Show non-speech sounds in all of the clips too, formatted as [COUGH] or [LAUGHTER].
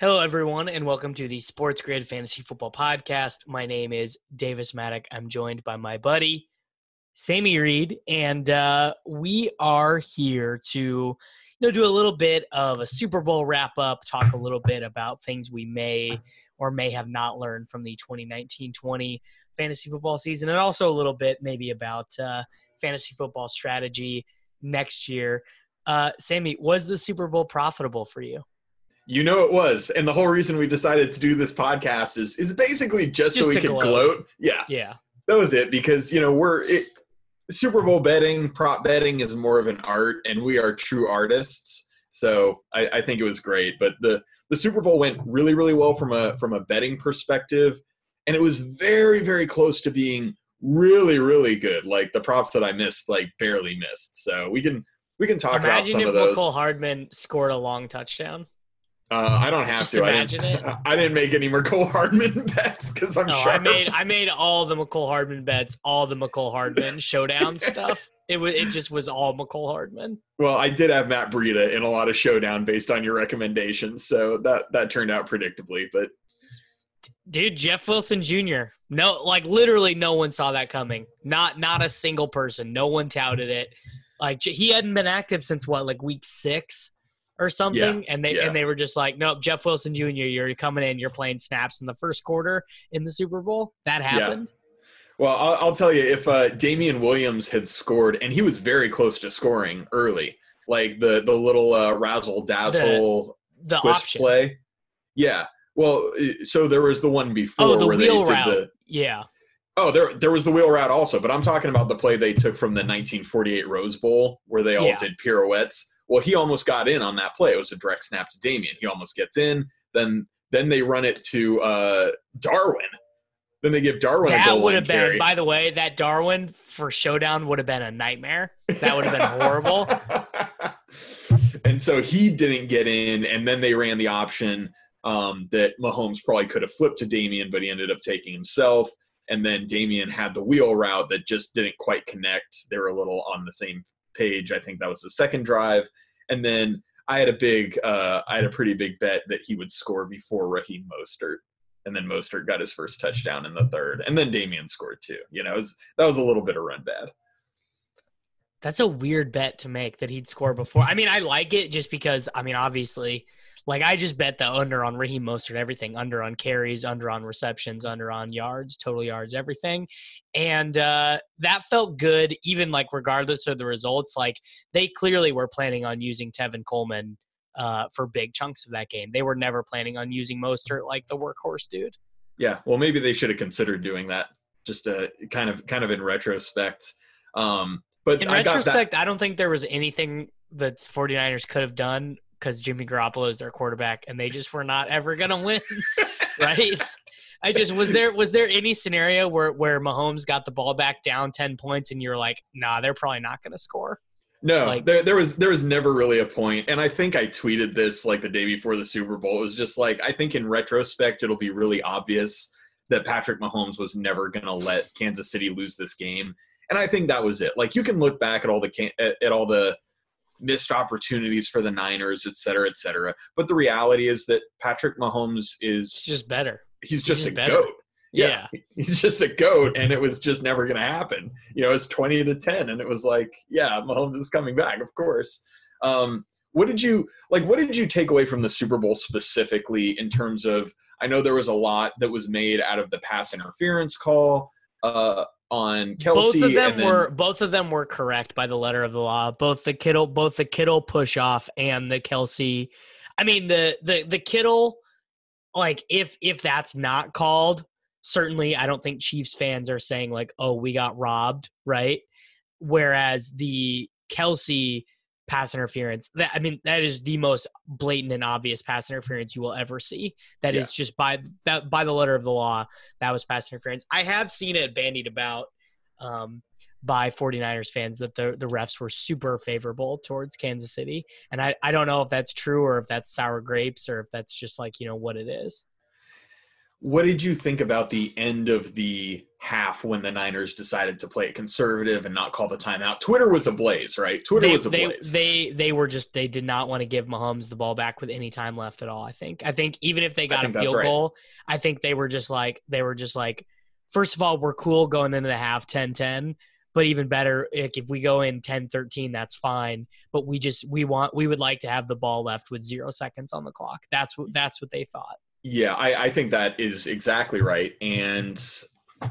Hello, everyone, and welcome to the Sports Grid Fantasy Football Podcast. My name is Davis Mattek. I'm joined by my buddy, Sammy Reid, and uh, we are here to you know do a little bit of a Super Bowl wrap up, talk a little bit about things we may or may have not learned from the 2019-20 fantasy football season, and also a little bit maybe about uh, fantasy football strategy next year. Uh, Sammy, was the Super Bowl profitable for you? You know it was, and the whole reason we decided to do this podcast is is basically just, Just so we could gloat. gloat. Yeah, Yeah. that was it. Because you know we're it, Super Bowl betting, prop betting is more of an art, and we are true artists. So I, I think it was great. But the the Super Bowl went really really well from a from a betting perspective, and it was very very close to being really really good. Like the props that I missed, like barely missed. So we can we can talk about Imagine some if of those. Mecole Hardman scored a long touchdown. Uh, I don't have Just to. I imagine didn't, it. [LAUGHS] I didn't make any Mecole Hardman [LAUGHS] bets because I'm No, sure. I made I made all the Mecole Hardman bets, all the Mecole Hardman showdown [LAUGHS] stuff. It was it just was all Mecole Hardman. Well, I did have Matt Breida in a lot of showdown based on your recommendations, so that that turned out predictably. But Dude, Jeff Wilson Jr. No, like literally no one saw that coming. Not not a single person. No one touted it. Like he hadn't been active since what, like week six or something. and they yeah. and they were just like, nope, Jeff Wilson Jr. You're coming in. You're playing snaps in the first quarter in the Super Bowl. That happened. well, I'll, I'll tell you, if uh, Damien Williams had scored, and he was very close to scoring early, like the the little uh, razzle dazzle The twist option. play. Yeah. Well, so there was the one before Oh, the where they route. did the Yeah. Oh, there there was the wheel route also, but I'm talking about the play they took from the 1948 Rose Bowl where they all Yeah. did pirouettes. Well, he almost got in on that play. It was a direct snap to Damien. He almost gets in. Then then they run it to uh, Darwin. Then they give Darwin a That would have been, carry. by the way, that Darwin for showdown would have been a nightmare. That would have been horrible. [LAUGHS] and so he didn't get in, and then they ran the option um, that Mahomes probably could have flipped to Damien, but he ended up taking himself. And then Damien had the wheel route that just didn't quite connect. They were a little on the same page. I think that was the second drive. And then I had a big, uh, I had a pretty big bet that he would score before Raheem Mostert. And then Mostert got his first touchdown in the third. And then Damien scored too. You know, was, that was a little bit of run bad. That's a weird bet to make that he'd score before. I mean, I like it just because, I mean, obviously, like I just bet the under on Raheem Mostert, everything under on carries, under on receptions, under on yards, total yards, everything. And uh, that felt good, even like regardless of the results. Like they clearly were planning on using Tevin Coleman uh, for big chunks of that game. They were never planning on using Mostert like the workhorse dude. Yeah, well, maybe they should have considered doing that. Just uh, kind of, kind of in retrospect. Um, but In I retrospect, I don't think there was anything that 49ers could have done because Jimmy Garoppolo is their quarterback and they just were not ever going to win. [LAUGHS] [LAUGHS] right? I just was there was there any scenario where where Mahomes got the ball back down 10 points and you're like, "Nah, they're probably not going to score." No, Like- there there was there was never really a point. and I think I tweeted this like the day before the Super Bowl. It was just like I think in retrospect it'll be really obvious that Patrick Mahomes was never going to let Kansas City lose this game, And I think that was it. Like you can look back at all the at all the missed opportunities for the Niners, et cetera, et cetera. But the reality is that Patrick Mahomes It's is just better. he's just just a better. goat. Yeah. [LAUGHS] He's just a goat, and it was just never going to happen. You know, it's twenty to ten, and it was like, yeah, Mahomes is coming back, of course. Um, what did you like? What did you take away from the Super Bowl specifically in terms of? I know there was a lot that was made out of the pass interference call uh, on Kelce. both of them then, were both of them were correct by the letter of the law. Both the Kittle, both the Kittle push off and the Kelce. I mean the the the Kittle, like if if that's not called, certainly I don't think Chiefs fans are saying like, oh, we got robbed, right? Whereas the Kelce pass interference, that I mean, that is the most blatant and obvious pass interference you will ever see. That is Yeah. just by that by the letter of the law, that was pass interference. I have seen it bandied about um, by 49ers fans that the, the refs were super favorable towards Kansas City. And I, I don't know if that's true or if that's sour grapes or if that's just like, you know, what it is. What did you think about the end of the half when the Niners decided to play it conservative and not call the timeout? Twitter was ablaze, right? Twitter They, was ablaze. they, they were just, they did not want to give Mahomes the ball back with any time left at all. I think, I think even if they got a field right. goal, I think they were just like, they were just like, first of all, we're cool going into the half 10 10. But even better, like if we go in 10 13, that's fine. But we just, we want, we would like to have the ball left with zero seconds on the clock. That's what, that's what they thought. Yeah, I, I think that is exactly right. And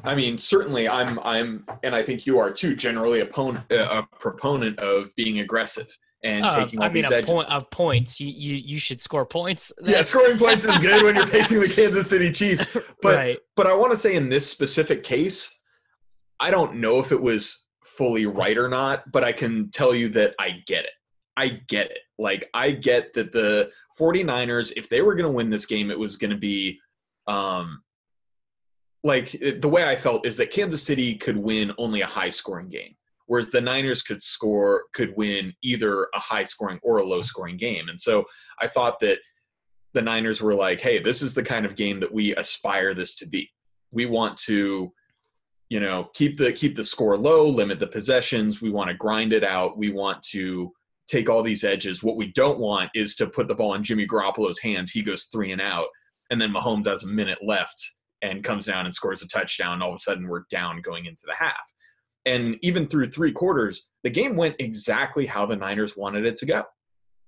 I mean, certainly I'm I'm and I think you are too, generally a, pon- a proponent of being aggressive and Uh, taking all I mean, these edges. point, of points, you, you you should score points. Yeah, scoring points is good when you're [LAUGHS] facing the Kansas City Chiefs. But right. but I want to say in this specific case, I don't know if it was fully right or not, but I can tell you that I get it. I get it. Like I get that the 49ers, if they were going to win this game, it was going to be um like the way I felt is that Kansas City could win only a high scoring game. Whereas the Niners could score, could win either a high scoring or a low scoring game. And so I thought that the Niners were like, hey, this is the kind of game that we aspire this to be. We want to, you know, keep the keep the score low, limit the possessions. We want to grind it out. We want to take all these edges. What we don't want is to put the ball in Jimmy Garoppolo's hands. He goes three and out, and then Mahomes has a minute left and comes down and scores a touchdown. All of a sudden, we're down going into the half. And even through three quarters, the game went exactly how the Niners wanted it to go.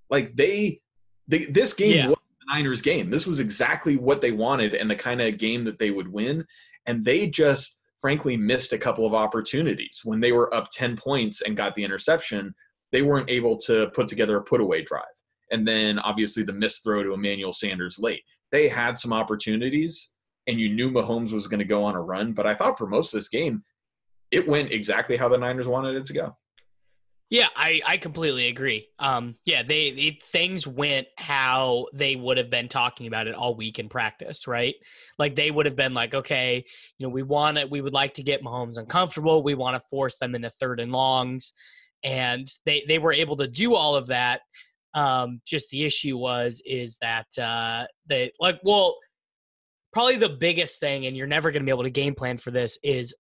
Like they, they this game Yeah. was the Niners game. This was exactly what they wanted and the kind of game that they would win. And they just frankly missed a couple of opportunities when they were up 10 points and got the interception. They weren't able to put together a put away drive. And then obviously the missed throw to Emmanuel Sanders late. They had some opportunities and you knew Mahomes was going to go on a run. But I thought for most of this game, it went exactly how the Niners wanted it to go. Yeah, I, I completely agree. Um, yeah, they things went how they would have been talking about it all week in practice, right? Like they would have been like, okay, you know, we want it, we would like to get Mahomes uncomfortable. We want to force them into third and longs, and they they were able to do all of that. Um, just the issue was is that uh, they like well, probably the biggest thing, and you're never going to be able to game plan for this is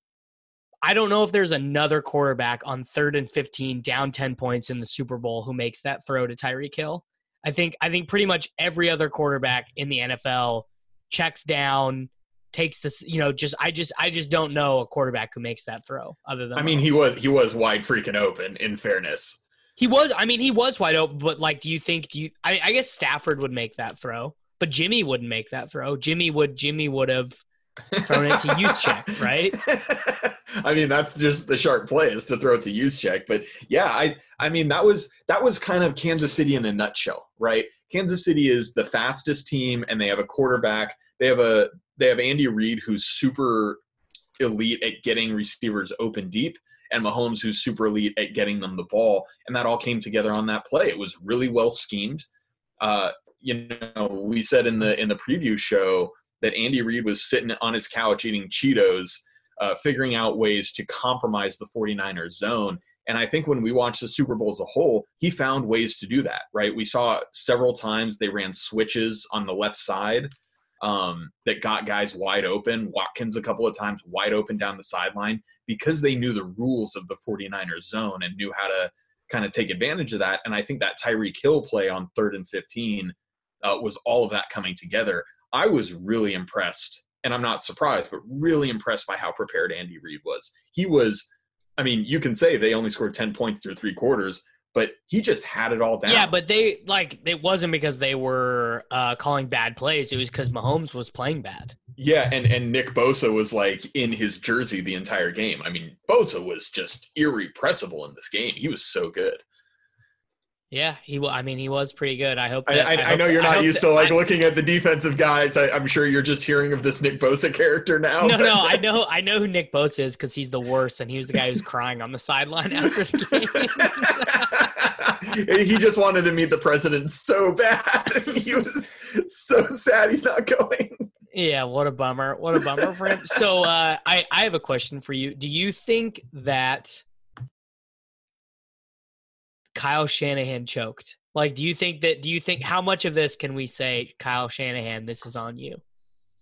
I don't know if there's another quarterback on third and 15 down 10 points in the Super Bowl who makes that throw to Tyreek Hill. I think I think pretty much every other quarterback in the NFL checks down, takes this, you know, just I just I just don't know a quarterback who makes that throw other than I mean, he was he was wide freaking open. In fairness, he was I mean he was wide open, but like do you think do you I, I guess Stafford would make that throw, but Jimmy wouldn't make that throw. Jimmy would Jimmy would have thrown it to [LAUGHS] Juszczyk, right? [LAUGHS] I mean, that's just the sharp play is to throw it to Juszczyk. But yeah, I I mean that was that was kind of Kansas City in a nutshell, right? Kansas City is the fastest team, and they have a quarterback. They have a they have Andy Reid who's super elite at getting receivers open deep, and Mahomes who's super elite at getting them the ball. And that all came together on that play. It was really well schemed. Uh, you know, we said in the in the preview show that Andy Reid was sitting on his couch eating Cheetos, uh, figuring out ways to compromise the 49ers zone. And I think when we watched the Super Bowl as a whole, he found ways to do that, right? We saw several times they ran switches on the left side. Um, that got guys wide open. Watkins a couple of times wide open down the sideline because they knew the rules of the 49ers zone and knew how to kind of take advantage of that. And I think that Tyreek Hill play on third and 15 uh, was all of that coming together. I was really impressed, and I'm not surprised, but really impressed by how prepared Andy Reid was. He was, I mean, you can say they only scored 10 points through three quarters, but he just had it all down. Yeah, but they like it wasn't because they were uh, calling bad plays. It was because Mahomes was playing bad. Yeah, and and Nick Bosa was like in his jersey the entire game. I mean, Bosa was just irrepressible in this game. He was so good. Yeah, he. I mean, he was pretty good. I hope. I, That, I, I, hope know you're not used that- to like I- looking at the defensive guys. I, I'm sure you're just hearing of this Nick Bosa character now. No, but- no, [LAUGHS] I know, I know who Nick Bosa is because he's the worst, and he was the guy who's crying on the sideline after the [LAUGHS] game. [LAUGHS] [LAUGHS] he just wanted to meet the president so bad. [LAUGHS] he was so sad he's not going. Yeah, what a bummer. What a bummer for him. So uh, I, I have a question for you. Do you think that Kyle Shanahan choked? Like, do you think that, do you think, how much of this can we say, Kyle Shanahan, this is on you?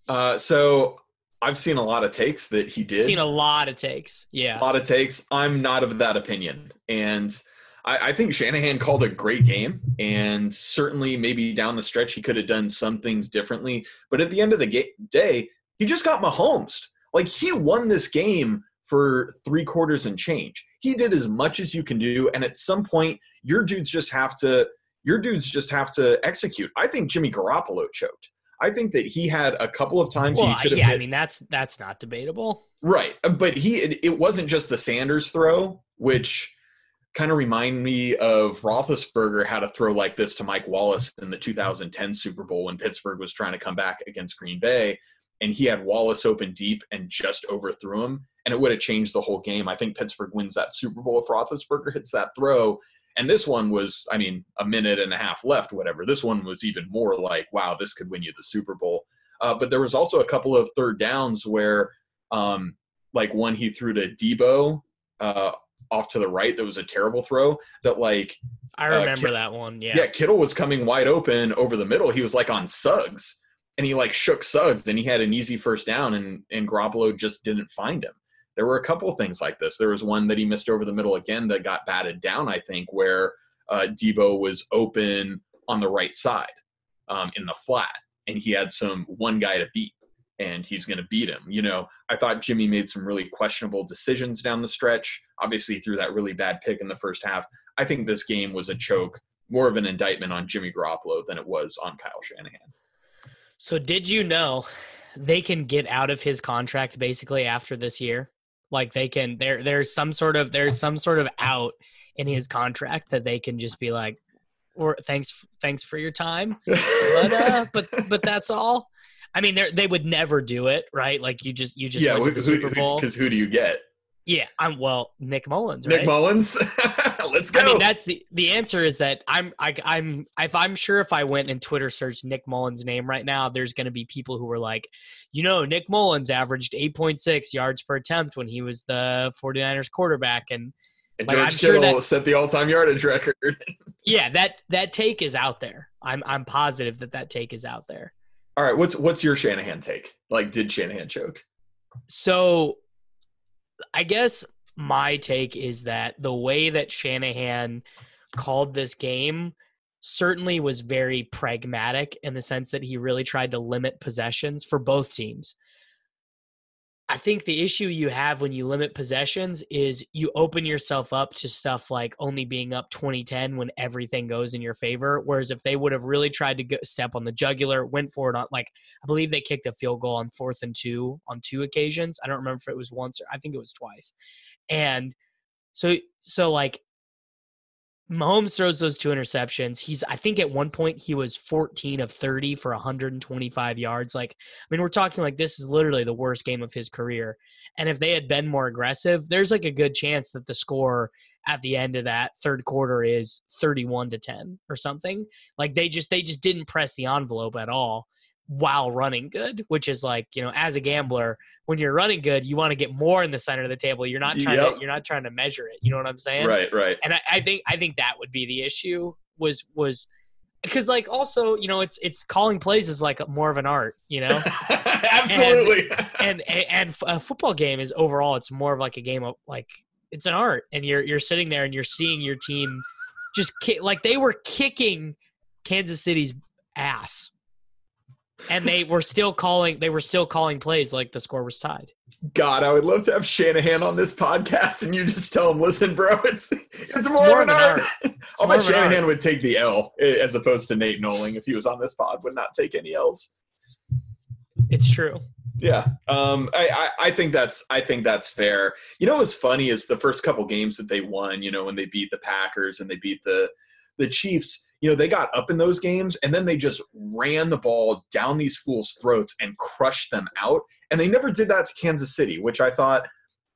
Uh, so I've seen a lot of takes that he did. Seen a lot of takes. Yeah. a lot of takes. I'm not of that opinion. And I, I think Shanahan called a great game. And certainly, maybe down the stretch, he could have done some things differently. But at the end of the ga- day, he just got Mahomes. Like, he won this game for three quarters and change. He did as much as you can do. And at some point, your dudes just have to. Your dudes just have to execute. I think Jimmy Garoppolo choked. I think that he had a couple of times Well, he could have yeah, hit I mean, that's, that's not debatable. Right, but he it, it wasn't just the Sanders throw, which kind of remind me of Roethlisberger had a throw like this to Mike Wallace in the 2010 Super Bowl when Pittsburgh was trying to come back against Green Bay, and he had Wallace open deep and just overthrew him, and it would have changed the whole game. I think Pittsburgh wins that Super Bowl if Roethlisberger hits that throw. And this one was, I mean, a minute and a half left, whatever. This one was even more like, wow, this could win you the Super Bowl. Uh, but there was also a couple of third downs where um, like one he threw to Deebo uh, off to the right that was a terrible throw that like I Uh, remember that one. yeah. Yeah. Kittle was coming wide open over the middle. He was like on Suggs and he like shook Suggs and he had an easy first down and and Garoppolo just didn't find him. There were a couple of things like this. There was one that he missed over the middle again that got batted down, I think, where uh, Deebo was open on the right side um, in the flat, and he had some one guy to beat, and he's going to beat him. You know, I thought Jimmy made some really questionable decisions down the stretch. Obviously, threw that really bad pick in the first half. I think this game was a choke, more of an indictment on Jimmy Garoppolo than it was on Kyle Shanahan. So did you know they can get out of his contract basically after this year? Like they can there there's some sort of there's some sort of out in his contract that they can just be like or thanks thanks for your time. [LAUGHS] But uh but but that's all. I mean they they would never do it, right? Like you just you just yeah, the Super Bowl. because who do you get? Yeah, I'm well, Nick Mullens, right? Nick Mullens. [LAUGHS] Let's go. I mean, that's the the answer is that I'm I, I'm if I'm sure if I went and Twitter searched Nick Mullens' name right now, there's going to be people who are like, you know, Nick Mullens averaged 8.6 yards per attempt when he was the 49ers quarterback, and and like, George I'm sure Kittle that- set the all-time yardage record. [LAUGHS] yeah, that that take is out there. I'm I'm positive that that take is out there. All right, what's what's your Shanahan take? Like, did Shanahan choke? So, I guess my take is that the way that Shanahan called this game certainly was very pragmatic in the sense that he really tried to limit possessions for both teams. I think the issue you have when you limit possessions is you open yourself up to stuff like only being up 2010 when everything goes in your favor. Whereas if they would have really tried to step on the jugular, went for it on, like, I believe they kicked a field goal on fourth and two on two occasions. I don't remember if it was once or I think it was twice. And so, so like, Mahomes throws those two interceptions. He's, I think at one point he was 14 of 30 for 125 yards. Like, I mean, we're talking like this is literally the worst game of his career. And if they had been more aggressive, there's like a good chance that the score at the end of that third quarter is 31 to 10 or something. Like they just they just didn't press the envelope at all while running good, which is like, you know, as a gambler, when you're running good, you want to get more in the center of the table. You're not trying Yep. to you're not trying to measure it. You know what I'm saying? Right, right. and I, I think I think that would be the issue was was because like also you know it's it's calling plays is like more of an art, you know, [LAUGHS] Absolutely. and and, and a football game is overall it's more of like a game of like it's an art, and you're you're sitting there and you're seeing your team just ki- like they were kicking Kansas City's ass, and they were still calling they were still calling plays like the score was tied. God, I would love to have Shanahan on this podcast and you just tell him, listen, bro, it's it's, It's more, more of an art. [LAUGHS] art. I'll more bet art. Shanahan would take the L eh, as opposed to Nate Noling if he was on this pod, would not take any L's. It's true. Yeah, um, I, I I think that's I think that's fair. You know what's funny is the first couple games that they won. You know when they beat the Packers and they beat the the Chiefs. You know they got up in those games and then they just ran the ball down these fools' throats and crushed them out. And they never did that to Kansas City, which I thought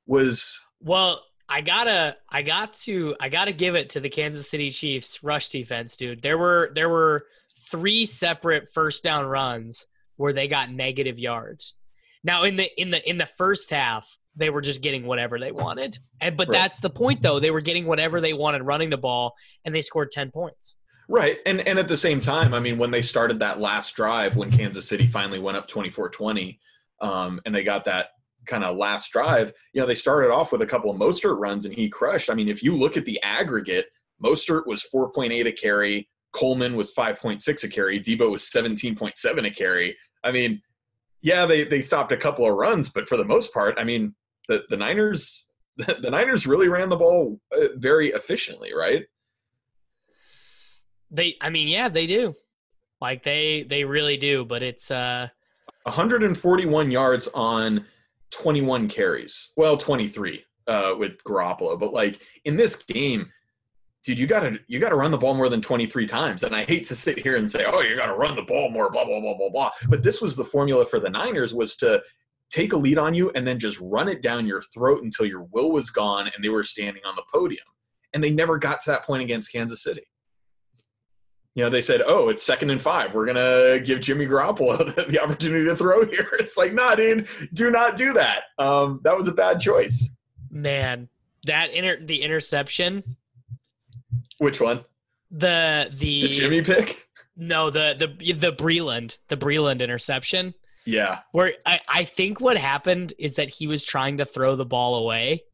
was Well, I gotta, I got to, I gotta give it to the Kansas City Chiefs rush defense, dude. There were, there were three separate first down runs where they got negative yards. Now in the in the in the first half, they were just getting whatever they wanted, and but Right. that's the point though. They were getting whatever they wanted running the ball, and they scored ten points. Right. And and at the same time, I mean, when they started that last drive, when Kansas City finally went up 24-20, um, and they got that kind of last drive, you know, they started off with a couple of Mostert runs and he crushed. I mean, if you look at the aggregate, Mostert was 4.8 a carry, Coleman was 5.6 a carry, Deebo was 17.7 a carry. I mean, yeah, they they stopped a couple of runs, but for the most part, I mean, the the Niners [LAUGHS] the Niners really ran the ball uh, very efficiently, right? They, I mean, yeah, they do. Like they, they really do. But it's, uh, 141 yards on 21 carries. Well, 23 uh, with Garoppolo, but like in this game, dude, you gotta you gotta run the ball more than 23 times. And I hate to sit here and say, oh, you gotta run the ball more, blah blah blah blah blah. But this was the formula for the Niners was to take a lead on you and then just run it down your throat until your will was gone and they were standing on the podium. And they never got to that point against Kansas City. You know, they said, "Oh, it's second and five. We're gonna give Jimmy Garoppolo [LAUGHS] the, opportunity to throw here." [LAUGHS] It's like, nah, dude, do not do that. Um, that was a bad choice. man, that inter, the interception, Which one? the the, The Jimmy pick? No, the the the Breeland, the Breeland interception. Yeah, Where I, I think what happened is that he was trying to throw the ball away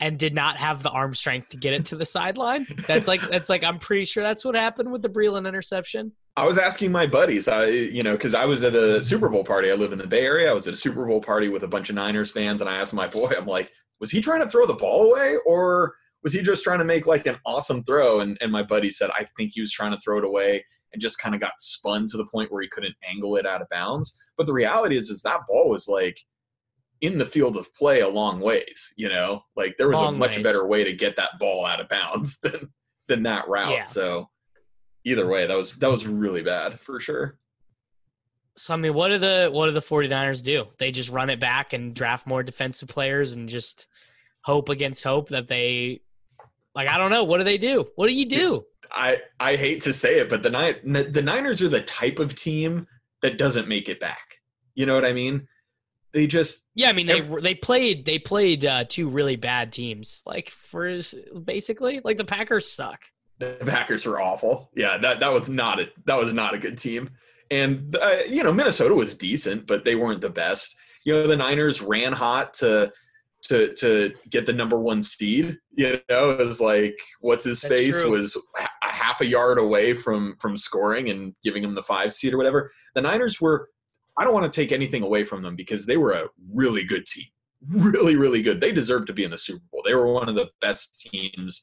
and did not have the arm strength to get it to the sideline. That's like that's like I'm pretty sure that's what happened with the Breeland interception. I was asking my buddies, I, you know, because I was at a Super Bowl party. I live in the Bay Area. I was at a Super Bowl party with a bunch of Niners fans, and I asked my boy, I'm like, was he trying to throw the ball away, or was he just trying to make like an awesome throw? And and my buddy said, I think he was trying to throw it away and just kind of got spun to the point where he couldn't angle it out of bounds. But the reality is, is that ball was like in the field of play a long ways. You know, like there was a much ways. better way to get that ball out of bounds [LAUGHS] than than that route. Yeah. So either way, that was that was really bad for sure. So I mean, what do the what do the 49ers do? They just run it back and draft more defensive players and just hope against hope that they like I don't know, what do they do? What do you do? I I hate to say it, but the the Niners are the type of team that doesn't make it back. You know what I mean? They just Yeah, I mean they they played they played uh, two really bad teams. Like for basically like the Packers suck. the Packers were awful. Yeah, that that was not a that was not a good team. And uh, you know Minnesota was decent, but they weren't the best. You know the Niners ran hot to to to get the number one seed. You know it was like what's his That's face true. was a half a yard away from from scoring and giving him the five seed or whatever. The Niners were. I don't want to take anything away from them because they were a really good team, really really good. They deserved to be in the Super Bowl. They were one of the best teams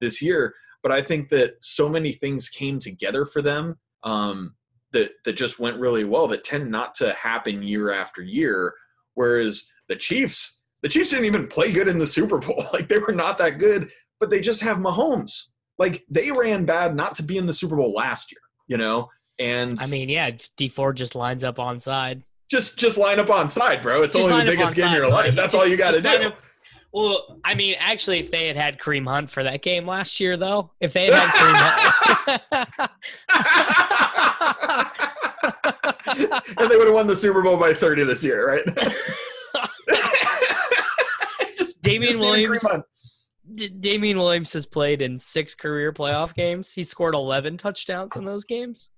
this year but I think that so many things came together for them um, that that just went really well that tend not to happen year after year. Whereas the Chiefs, the Chiefs didn't even play good in the Super Bowl. [LAUGHS] Like they were not that good, but they just have Mahomes. Like they ran bad not to be in the Super Bowl last year, you know. And I mean, yeah, Dee Ford just lines up on side. just just line up on side, bro. It's Just only the biggest game of your life. That's all you got to do. up- Well, I mean, actually, if they had had Kareem Hunt for that game last year, though, if they had had Kareem Hunt, [LAUGHS] and they would have won the Super Bowl by 30 this year, right? [LAUGHS] just Damien just Williams, Kareem D- Damien Williams has played in six career playoff games. He scored 11 touchdowns in those games.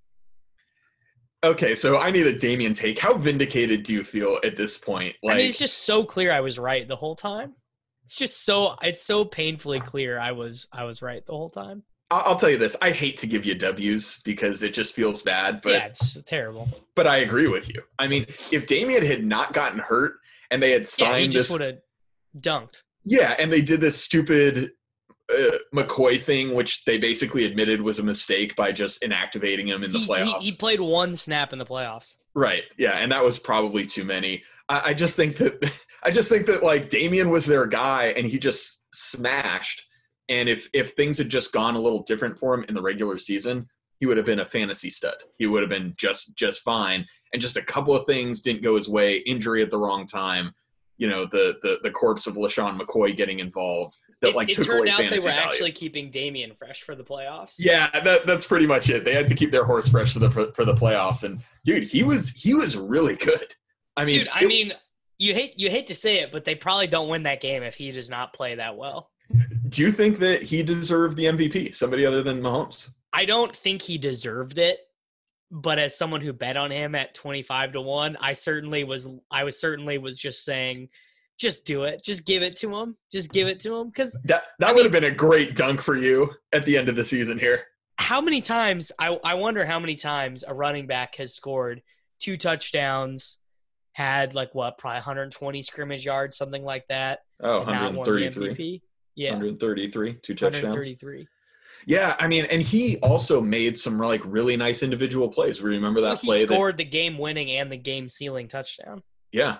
Okay, so I need a Damien take. How vindicated do you feel at this point? I Like, mean, it's just so clear I was right the whole time. It's just so it's so painfully clear I was I was right the whole time. I- I'll tell you this: I hate to give you W's because it just feels bad, but yeah, it's terrible. but I agree with you. I mean, if Damien had not gotten hurt and they had Yeah, he signed just this, would have dunked. yeah, and they did this stupid uh, McCoy thing, which they basically admitted was a mistake by just inactivating him in the He, he, playoffs. he played one snap in the playoffs. Right. Yeah, and that was probably too many. I, I just think that [LAUGHS] I just think that like Damien was their guy and he just smashed. And if if things had just gone a little different for him in the regular season, he would have been a fantasy stud. He would have been just just fine. And just a couple of things didn't go his way. Injury at the wrong time. You know, the the the corpse of LeSean McCoy getting involved that It, like it took turned away out they were value. actually keeping Damien fresh for the playoffs. Yeah, that, that's pretty much it. They had to keep their horse fresh for the for, for the playoffs. And dude, he was he was really good. I mean, Dude, I it- mean, you hate you hate to say it, but they probably don't win that game if he does not play that well. do you think that he deserved the MVP? Somebody other than Mahomes? I don't think he deserved it, but as someone who bet on him at 25 to 1, I certainly was I was certainly was just saying just do it. Just give it to him. Just give it to him cuz That that I would have been a great dunk for you at the end of the season here. how many times I I wonder how many times a running back has scored two touchdowns, had like what, probably 120 scrimmage yards, something like that. Oh, and not won the 133. Yeah. 133, two touchdowns. 133. Yeah, I mean, and he also made some like really nice individual plays. We remember that Well, he play that scored the game winning and the game sealing touchdown. Yeah.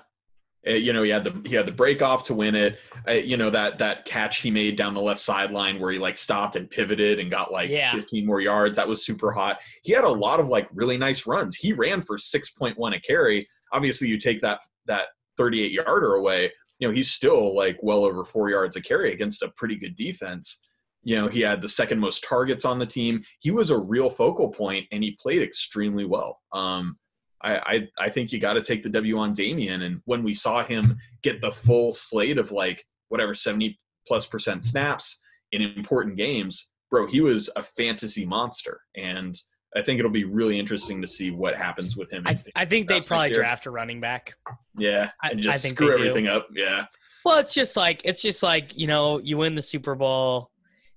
Uh, you know, he had the he had the break off to win it. Uh, you know that that catch he made down the left sideline where he like stopped and pivoted and got like Yeah. 15 more yards. That was super hot. He had a lot of like really nice runs. He ran for 6.1 a carry. Obviously, you take that that 38 yarder away. You know, he's still like well over four yards a carry against a pretty good defense. You know, he had the second most targets on the team. He was a real focal point, and he played extremely well. Um, I, I, I think you got to take the W on Damien. And when we saw him get the full slate of like whatever 70 plus percent snaps in important games, bro, he was a fantasy monster. And I think it'll be really interesting to see what happens with him. I, I think they probably draft a running back. yeah, I- and I just think screw they do. everything up. Yeah, Well, it's just like it's just like you know you win the Super Bowl,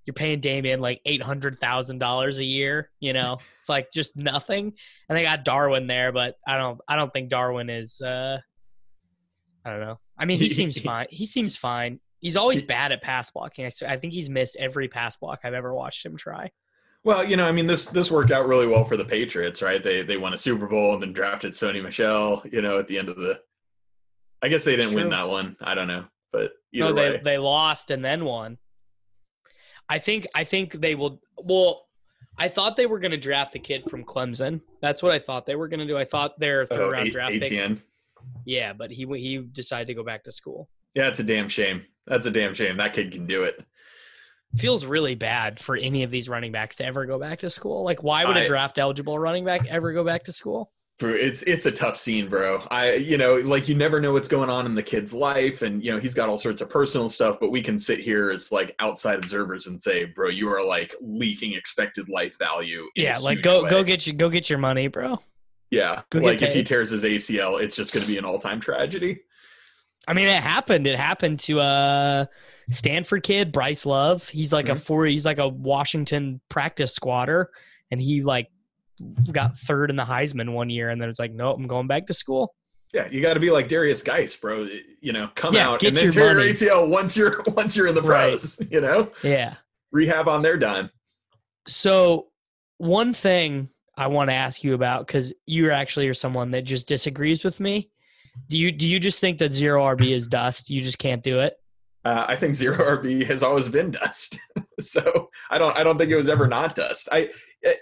you're paying Damien like eight hundred thousand dollars a year. You know, [LAUGHS] it's like just nothing. And they got Darwin there, but I don't I don't think Darwin is. uh I don't know. I mean, he [LAUGHS] seems fine. He seems fine. He's always bad at pass blocking. I think he's missed every pass block I've ever watched him try. Well, you know, I mean, this this worked out really well for the Patriots, right? They they won a Super Bowl and then drafted Sony Michel. You know, at the end of the, I guess they didn't win that one. I don't know, but either no, they way, they lost and then won. I think I think they will. Well, I thought they were going to draft the kid from Clemson. That's what I thought they were going to do. I thought their oh, third oh, round A- draft pick. Yeah, but he he decided to go back to school. Yeah, it's a damn shame. That's a damn shame. That kid can do it. Feels really bad for any of these running backs to ever go back to school. Like, why would a I- draft eligible running back ever go back to school? It's it's a tough scene, bro. I you know, like you never know what's going on in the kid's life, and you know he's got all sorts of personal stuff. But we can sit here as like outside observers and say, bro, you are like leaking expected life value. Yeah, like go way. go get you go get your money, bro. Yeah, go like if he tears his ACL, it's just going to be an all time tragedy. I mean, it happened. It happened to a Stanford kid, Bryce Love. He's like a Mhm. four. He's like a Washington practice squatter, and he like got third in the Heisman one year, and then it's like, nope, I'm going back to school. Yeah, you got to be like Derrius Guice, bro. You know, come Yeah, out and then tear money. your ACL once you're [LAUGHS] once you're in the Right. pros. You know, Yeah. rehab on their dime. So one thing I want to ask you about because you actually are someone that just disagrees with me. Do you do you just think that zero RB is dust? You just can't do it. Uh, I think zero RB has always been dust. [LAUGHS] so I don't I don't think it was ever not dust. I it,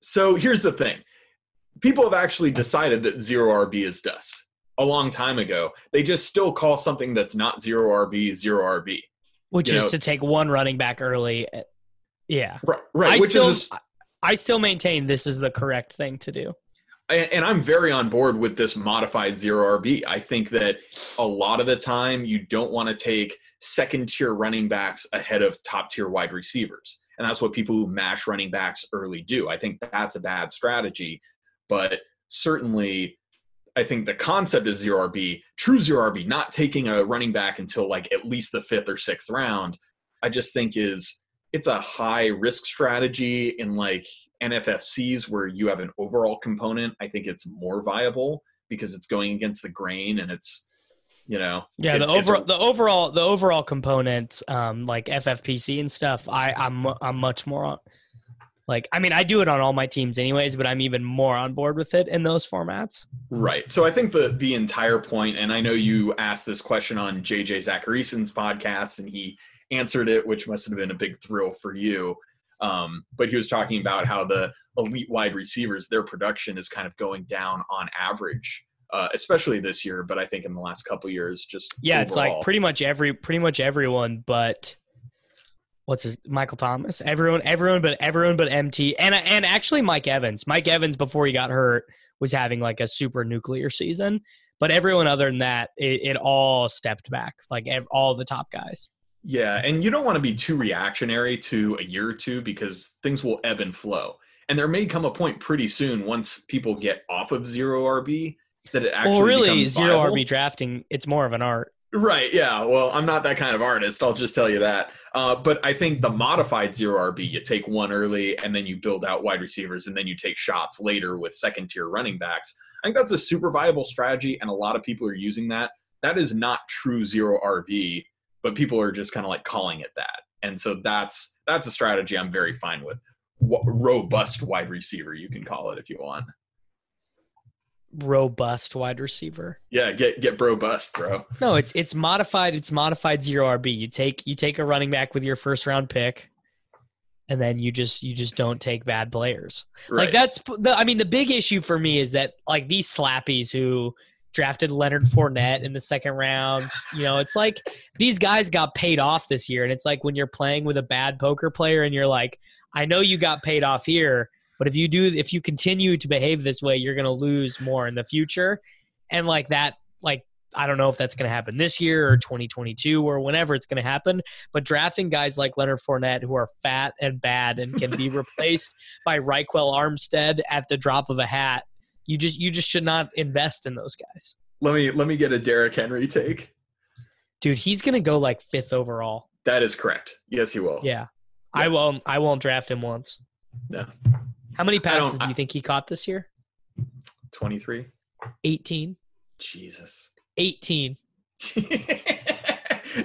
so here's the thing: people have actually decided that zero RB is dust a long time ago. They just still call something that's not zero RB zero RB. Which You is know- to take one running back early. Uh, Yeah. Right, right. I which still, is I still maintain this is the correct thing to do. and, and I'm very on board with this modified zero RB. I think that a lot of the time you don't want to take second tier running backs ahead of top tier wide receivers. And that's what people who mash running backs early do. I think that's a bad strategy. But certainly, I think the concept of zero RB, true zero RB, not taking a running back until like at least the fifth or sixth round, I just think is it's a high risk strategy in like NFFCs where you have an overall component. I think it's more viable because it's going against the grain and it's you know yeah the overall the overall the overall components um like ffpc and stuff i i'm i'm much more on like i mean i do it on all my teams anyways but i'm even more on board with it in those formats Right. So I think the the entire point, and I know you asked this question on JJ Zachariason's podcast, and he answered it, which must have been a big thrill for you. Um, but he was talking about how the elite wide receivers, their production is kind of going down on average, uh, especially this year. But I think in the last couple years, just yeah it's like pretty much every pretty much everyone but what's his michael thomas? Everyone everyone but everyone but mt and and actually mike evans. Mike evans before he got hurt was having like a super nuclear season. But everyone other than that it, it all stepped back like ev- all the top guys. Yeah, and you don't want to be too reactionary to a year or two because things will ebb and flow. And there may come a point pretty soon once people get off of zero RB that it actually well really becomes zero viable. rb drafting it's more of an art Right. Yeah. Well, I'm not that kind of artist. I'll just tell you that. Uh, but I think the modified zero RB, you take one early and then you build out wide receivers and then you take shots later with second tier running backs. I think that's a super viable strategy, and a lot of people are using that. That is not true zero RB, but people are just kind of like calling it that. And so that's that's a strategy I'm very fine with. W- robust wide receiver, you can call it if you want. Robust wide receiver Yeah, get get robust, bro. [LAUGHS] no it's it's modified it's modified zero rb you take you take a running back with your first round pick and then you just you just don't take bad players Right. Like that's the I mean the big issue for me is that like these slappies who drafted Leonard Fournette in the second round, you know, it's like these guys got paid off this year and it's like when you're playing with a bad poker player and you're like I know you got paid off here, but if you do if you continue to behave this way, you're going to lose more in the future. And like that like I don't know if that's going to happen this year or 2022 or whenever it's going to happen. But drafting guys like Leonard Fournette who are fat and bad and can be [LAUGHS] replaced by Ryquell Armstead at the drop of a hat, you just you just should not invest in those guys, let me let me get a Derrick Henry take. dude. He's going to go like fifth overall. That is correct. Yes, he will. Yeah, I won't. I won't draft him once. No. How many I passes do I- you think he caught this year? 23. 18. Jesus. 18. [LAUGHS]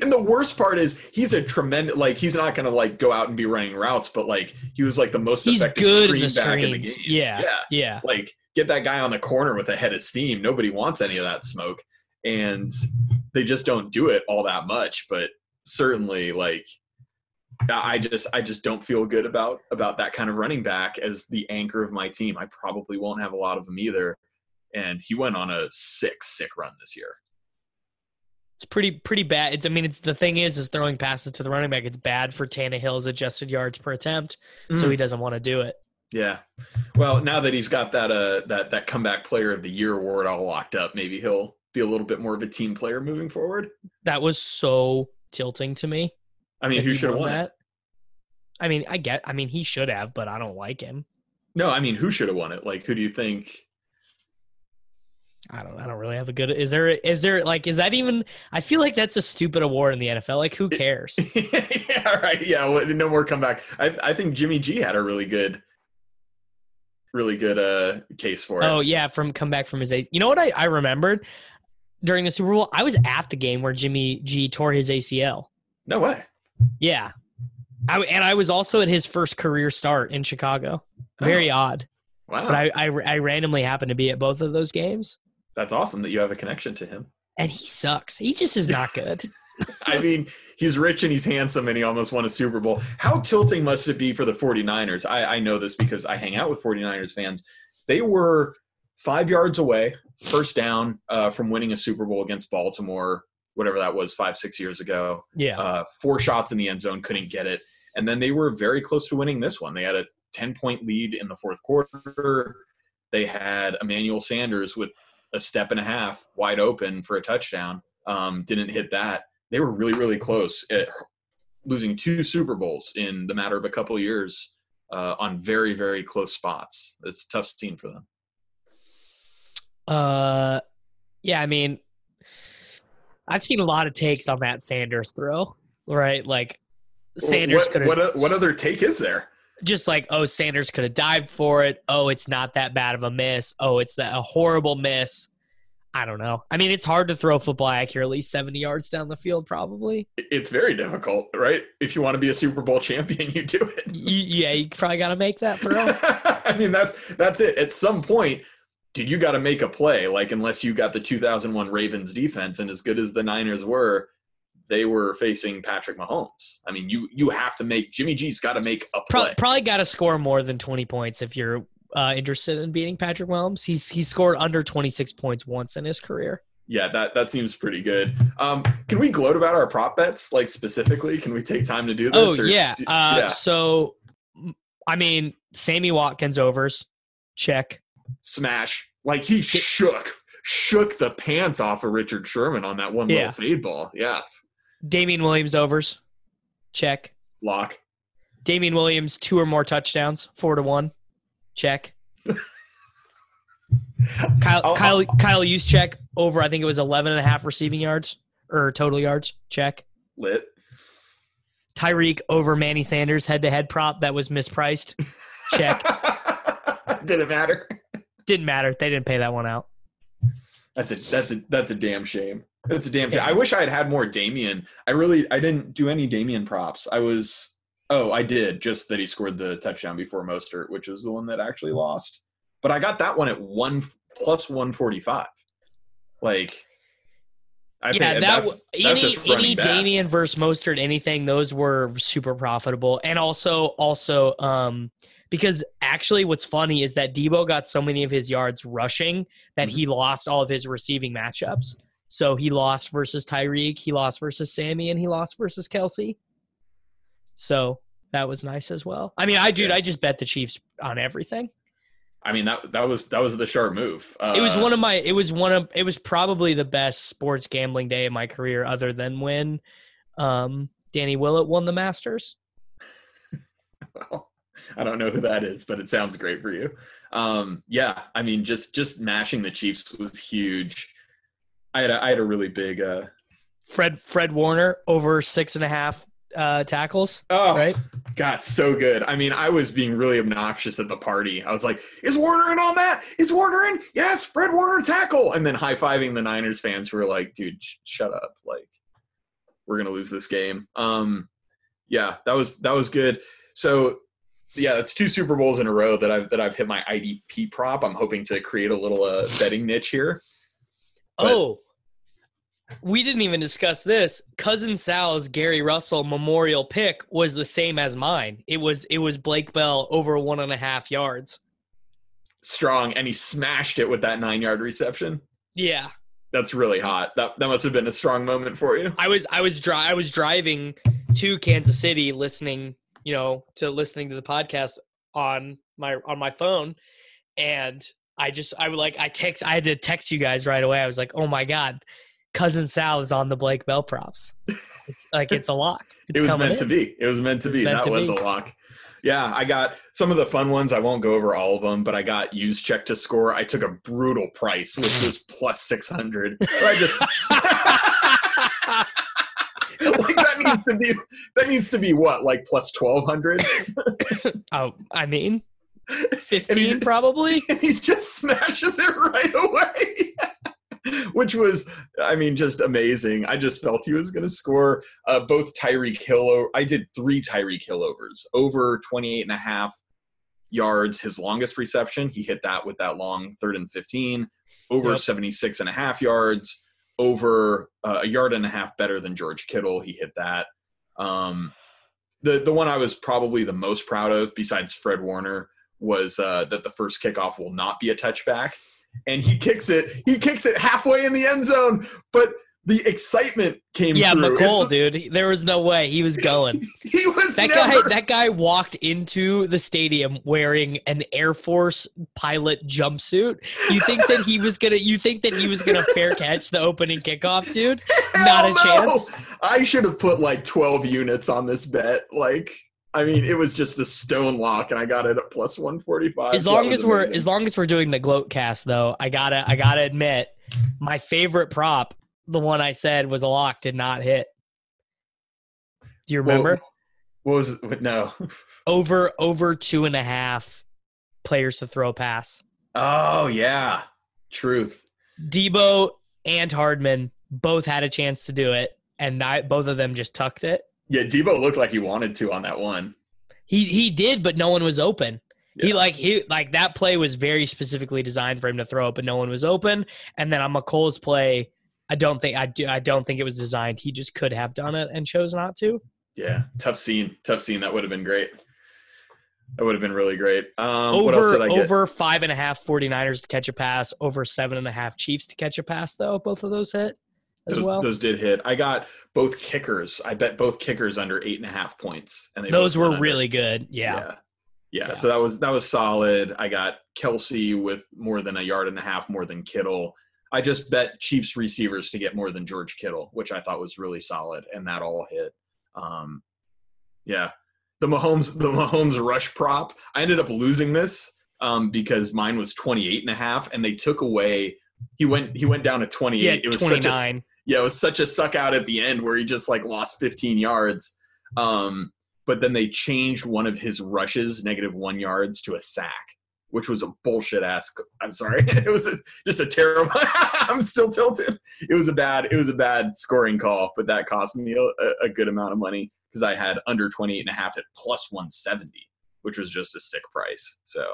and the worst part is he's a tremendous like he's not gonna like go out and be running routes, but like he was like the most He's effective screen the back in the game. Yeah. Yeah. Yeah. Like get that guy on the corner with a head of steam. Nobody wants any of that smoke. And they just don't do it all that much. But certainly like I just I just don't feel good about about that kind of running back as the anchor of my team. I probably won't have a lot of them either. And he went on a sick, sick run this year. It's pretty pretty bad. It's I mean it's the thing is is throwing passes to the running back. It's bad for Tannehill's adjusted yards per attempt, so Mm. he doesn't want to do it. Yeah. Well, now that he's got that uh that that comeback player of the year award all locked up, maybe he'll be a little bit more of a team player moving forward. That was so tilting to me. I mean, who should have won it? that. I mean, I get. I mean, he should have, but I don't like him. No, I mean, who should have won it? Like, who do you think? I don't. I don't really have a good. Is there? Is there like? Is that even? I feel like that's a stupid award in the NFL. Like, who cares? [LAUGHS] yeah, right. Yeah, well, no more comeback. I I think Jimmy G had a really good, really good uh case for it. oh yeah, from come back from his. You know what I I remembered during the Super Bowl? I was at the game where Jimmy G tore his ACL. No way. Yeah, I, and I was also at his first career start in Chicago. Very odd, Wow, but I, I I randomly happened to be at both of those games, that's awesome that you have a connection to him. and he sucks. He just is not good. [LAUGHS] [LAUGHS] I mean, he's rich and he's handsome and he almost won a Super Bowl. How tilting must it be for the 49ers? I, I know this because I hang out with 49ers fans. They were five yards away, first down, uh, from winning a Super Bowl against Baltimore, whatever that was, five, six years ago. Yeah. Uh, four shots in the end zone, couldn't get it. And then they were very close to winning this one. They had a 10 point lead in the fourth quarter. They had Emmanuel Sanders with a step and a half wide open for a touchdown. Um, didn't hit that they were really really close at losing two Super Bowls in the matter of a couple years uh, on very very close spots. It's a tough scene for them. Uh, yeah, I mean, I've seen a lot of takes on that Sanders throw, right? Like Sanders what, could have what, what other take is there? just like, oh, Sanders could have dived for it. Oh, it's not that bad of a miss. Oh, it's that a horrible miss. I don't know. I mean, it's hard to throw football accurately 70 yards down the field, probably. It's very difficult, right? If you want to be a Super Bowl champion, [LAUGHS] you do it. You, yeah, you probably got to make that throw. [LAUGHS] I mean, that's that's it. At some point, dude, you got to make a play. Like, unless you got the 2001 Ravens defense, and as good as the Niners were, they were facing Patrick Mahomes. I mean, you you have to make Jimmy G's got to make a play. probably got to score more than 20 points if you're uh, interested in beating Patrick Mahomes. He's he scored under 26 points once in his career. Yeah, that that seems pretty good. Um, can we gloat about our prop bets, like specifically? Can we take time to do Oh this? or yeah. do- Uh, yeah. So, I mean, Sammy Watkins overs, check. Smash. Like he shook shook the pants off of Richard Sherman on that one Yeah. little fade ball. Yeah, Damien Williams overs, check. lock. Damien Williams two or more touchdowns, four to one, check. [LAUGHS] Kyle I'll- Kyle Kyle Juszczyk over. I think it was 11 and a half receiving yards or total yards. Check. Lit. Tyreek over Manny Sanders head to head prop that was mispriced. [LAUGHS] Check. Didn't matter. Didn't matter. They didn't pay that one out. That's a that's a that's a damn shame. That's a damn shame. I wish I had had more Damien. I really I didn't do any Damien props. I was oh I did just that he scored the touchdown before Mostert, which was the one that actually lost. But I got that one at one plus one forty five. Like I yeah, think that that's, that's any any back. Damien versus Mostert, anything, those were super profitable. And also, also, um, because actually, what's funny is that Deebo got so many of his yards rushing that Mm-hmm. he lost all of his receiving matchups. So he lost versus Tyreek, he lost versus Sammy, and he lost versus Kelce. So that was nice as well. I mean, I dude. I just bet the Chiefs on everything. I mean that that was that was the sharp move. Uh, it was one of my it was one of it was probably the best sports gambling day of my career other than when um Danny Willett won the Masters. [LAUGHS] well, [LAUGHS] I don't know who that is, but it sounds great for you. Um, yeah, I mean, just just mashing the Chiefs was huge. I had a, I had a really big. Uh, Fred Fred Warner over six and a half uh tackles. oh, Right? God, so good. I mean, I was being really obnoxious at the party. I was like, "Is Warner in on that? Is Warner in? Yes, Fred Warner tackle!" And then high fiving the Niners fans who were like, "Dude, sh- shut up! Like, we're gonna lose this game." Um, yeah, that was that was good. So yeah, it's two Super Bowls in a row that I've that I've hit my IDP prop. I'm hoping to create a little uh, betting niche here. But- oh. We didn't even discuss this. Cousin Sal's Gary Russell memorial pick was the same as mine. It was it was Blake Bell over one and a half yards. Strong, and he smashed it with that nine yard reception. Yeah. That's really hot. That that must have been a strong moment for you. I was I was dri- I was driving to Kansas City listening, you know, to listening to the podcast on my on my phone and I just I would like I text I had to text you guys right away. I was like, "Oh my god, cousin Sal is on the Blake Bell props." It's, like it's a lock. [LAUGHS] It's it was meant to be. It was meant to was be. meant That to was be. a lock. Yeah, I got some of the fun ones. I won't go over all of them, but I got Juszczyk to score. I took a brutal price, which was plus six hundred. I just [LAUGHS] that needs to be that needs to be what like plus twelve hundred. [LAUGHS] Oh, I mean, [LAUGHS] And 15 he, probably. and [LAUGHS] he just smashes it right away. Which was, I mean, just amazing. I just felt he was going to score uh, both Tyreek Hill. I did three Tyreek Hill overs over 28 and a half yards. His longest reception, he hit that with that long third and 15, over Yep. 76 and a half yards, over uh, a yard and a half better than George Kittle. He hit that. Um, the, the one I was probably the most proud of, besides Fred Warner, was uh, that the first kickoff will not be a touchback, and he kicks it. He kicks it halfway in the end zone, but the excitement came Yeah, through. Mecole, dude. There was no way he was going. [LAUGHS] He was That never, guy that guy walked into the stadium wearing an Air Force pilot jumpsuit. You think that he was gonna you think that he was gonna fair catch the opening kickoff, dude? [LAUGHS] Not a no! chance. I should have put like 12 units on this bet. Like, I mean, it was just a stone lock, and I got it at plus 145. As so long as we're amazing. as long as we're doing the gloat cast though, I gotta I gotta admit, my favorite prop, the one I said was a lock, did not hit. Do you remember? What was it? No. [LAUGHS] over over two and a half players to throw a pass. Oh yeah, truth. Deebo and Hardman both had a chance to do it, and I, both of them just tucked it. Yeah, Deebo looked like he wanted to on that one. He he did, but no one was open. He like he like that play was very specifically designed for him to throw it, but no one was open. And then on Mecole's play, I don't think I do I don't think it was designed. He just could have done it and chose not to. Yeah, tough scene. Tough scene. That would have been great. That would have been really great. Um, what else over did I get? over five and a half 49ers to catch a pass, over seven and a half Chiefs to catch a pass, though. Both of those hit as those, well. those did hit. I got both kickers. I bet both kickers under eight and a half points, and they those were really good. Yeah. yeah. Yeah, Yeah. so that was that was solid. I got Kelce with more than a yard and a half more than Kittle. I just bet Chiefs receivers to get more than George Kittle, which I thought was really solid, and that all hit. Um, yeah, the Mahomes the Mahomes rush prop. I ended up losing this um, because mine was 28 and a half, and they took away. He went he went down to 28. Yeah, it was 29. such a yeah, it was such a suck out at the end where he just like lost 15 yards. Um, but then they changed one of his rushes, negative one yards, to a sack, which was a bullshit ass. I'm sorry, [LAUGHS] it was a, just a terrible. [LAUGHS] I'm still tilted. It was a bad. It was a bad scoring call, but that cost me a, a good amount of money because I had under 28 and a half at plus 170, which was just a sick price. So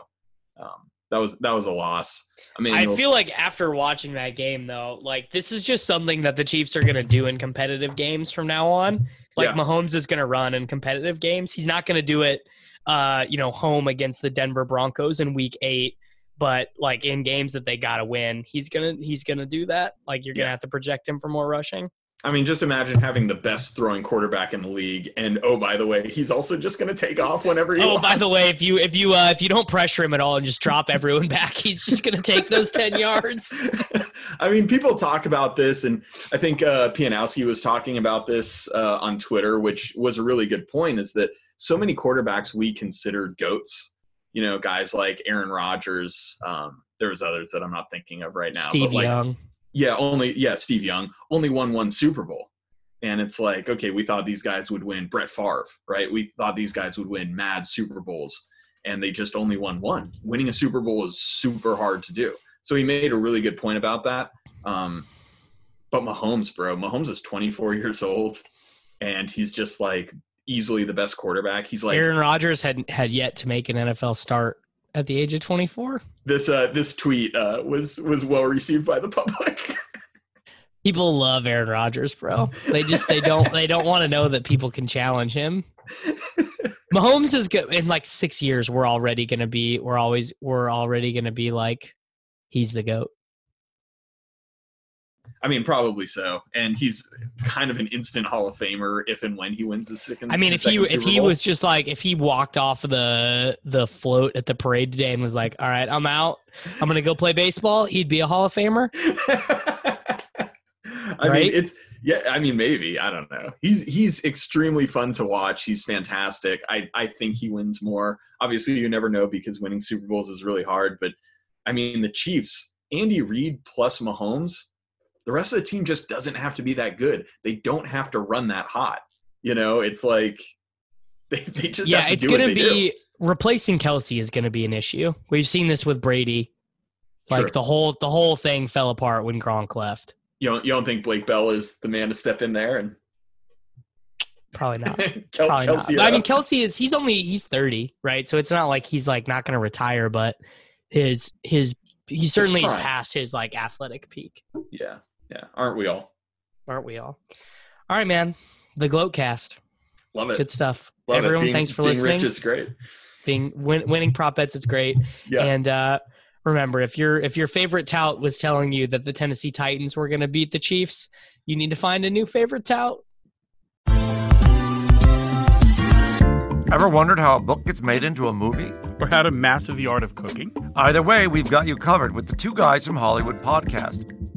um, that was that was a loss. I mean, I feel like after watching that game, though, like this is just something that the Chiefs are going to do in competitive games from now on. Like Yeah. Mahomes is going to run in competitive games. He's not going to do it, uh, you know, home against the Denver Broncos in Week Eight. But like in games that they got to win, he's gonna he's gonna do that. Like you're gonna Yeah. have to project him for more rushing. I mean, just imagine having the best throwing quarterback in the league, and oh, by the way, he's also just going to take off whenever he Oh, wants. by the way, if you if you uh, if you don't pressure him at all and just drop everyone [LAUGHS] back, he's just gonna take those ten yards. [LAUGHS] I mean, people talk about this, and I think uh, Pianowski was talking about this uh, on Twitter, which was a really good point. Is that so many quarterbacks we consider goats? You know, guys like Aaron Rodgers. Um, there's others that I'm not thinking of right now. Steve but like, Young. Yeah, only yeah, Steve Young only won one Super Bowl. And it's like, okay, we thought these guys would win Brett Favre, right? We thought these guys would win mad Super Bowls, and they just only won one. Winning a Super Bowl is super hard to do. So he made a really good point about that. Um, but Mahomes, bro, Mahomes is 24 years old, and he's just like easily the best quarterback. He's like Aaron Rodgers had had yet to make an NFL start at the age of 24. this. Uh, this tweet uh, was was well received by the public. [LAUGHS] People love Aaron Rodgers, bro. They just they don't they don't want to know that people can challenge him. [LAUGHS] Mahomes is good in like six years. We're already gonna be. We're always. We're already gonna be like, he's the goat. I mean, probably so. And he's kind of an instant Hall of Famer if and when he wins the second. I mean, if he if he was just like if he walked off the the float at the parade today and was like, all right, I'm out. I'm gonna go play baseball. He'd be a Hall of Famer. [LAUGHS] I Right? mean, it's yeah. I mean, maybe I don't know. He's he's extremely fun to watch. He's fantastic. I I think he wins more. Obviously, you never know because winning Super Bowls is really hard. But I mean, the Chiefs, Andy Reid plus Mahomes, the rest of the team just doesn't have to be that good. They don't have to run that hot. You know, it's like [LAUGHS] they they just yeah, have to it's gonna they do. be replacing Kelce is gonna be an issue. We've seen this with Brady. Like Sure. the whole the whole thing fell apart when Gronk left. You don't you don't think Blake Bell is the man to step in there and Probably not. [LAUGHS] Kel- Probably Kelce not. I mean. Kelce is he's only he's thirty, right? So it's not like he's like not going to retire, but his his he certainly is past his like athletic peak, yeah, yeah. Aren't we all? aren't we all? All right, man. The Gloatcast, Love it. good stuff. Love it. Everyone, Being- thanks for being listening. Rich is great. Being win, winning prop bets is great, Yeah. and uh, remember if your if your favorite tout was telling you that the Tennessee Titans were going to beat the Chiefs, you need to find a new favorite tout. Ever wondered how a book gets made into a movie? Or how to master the art of cooking? Either way, we've got you covered with the Two Guys from Hollywood podcast.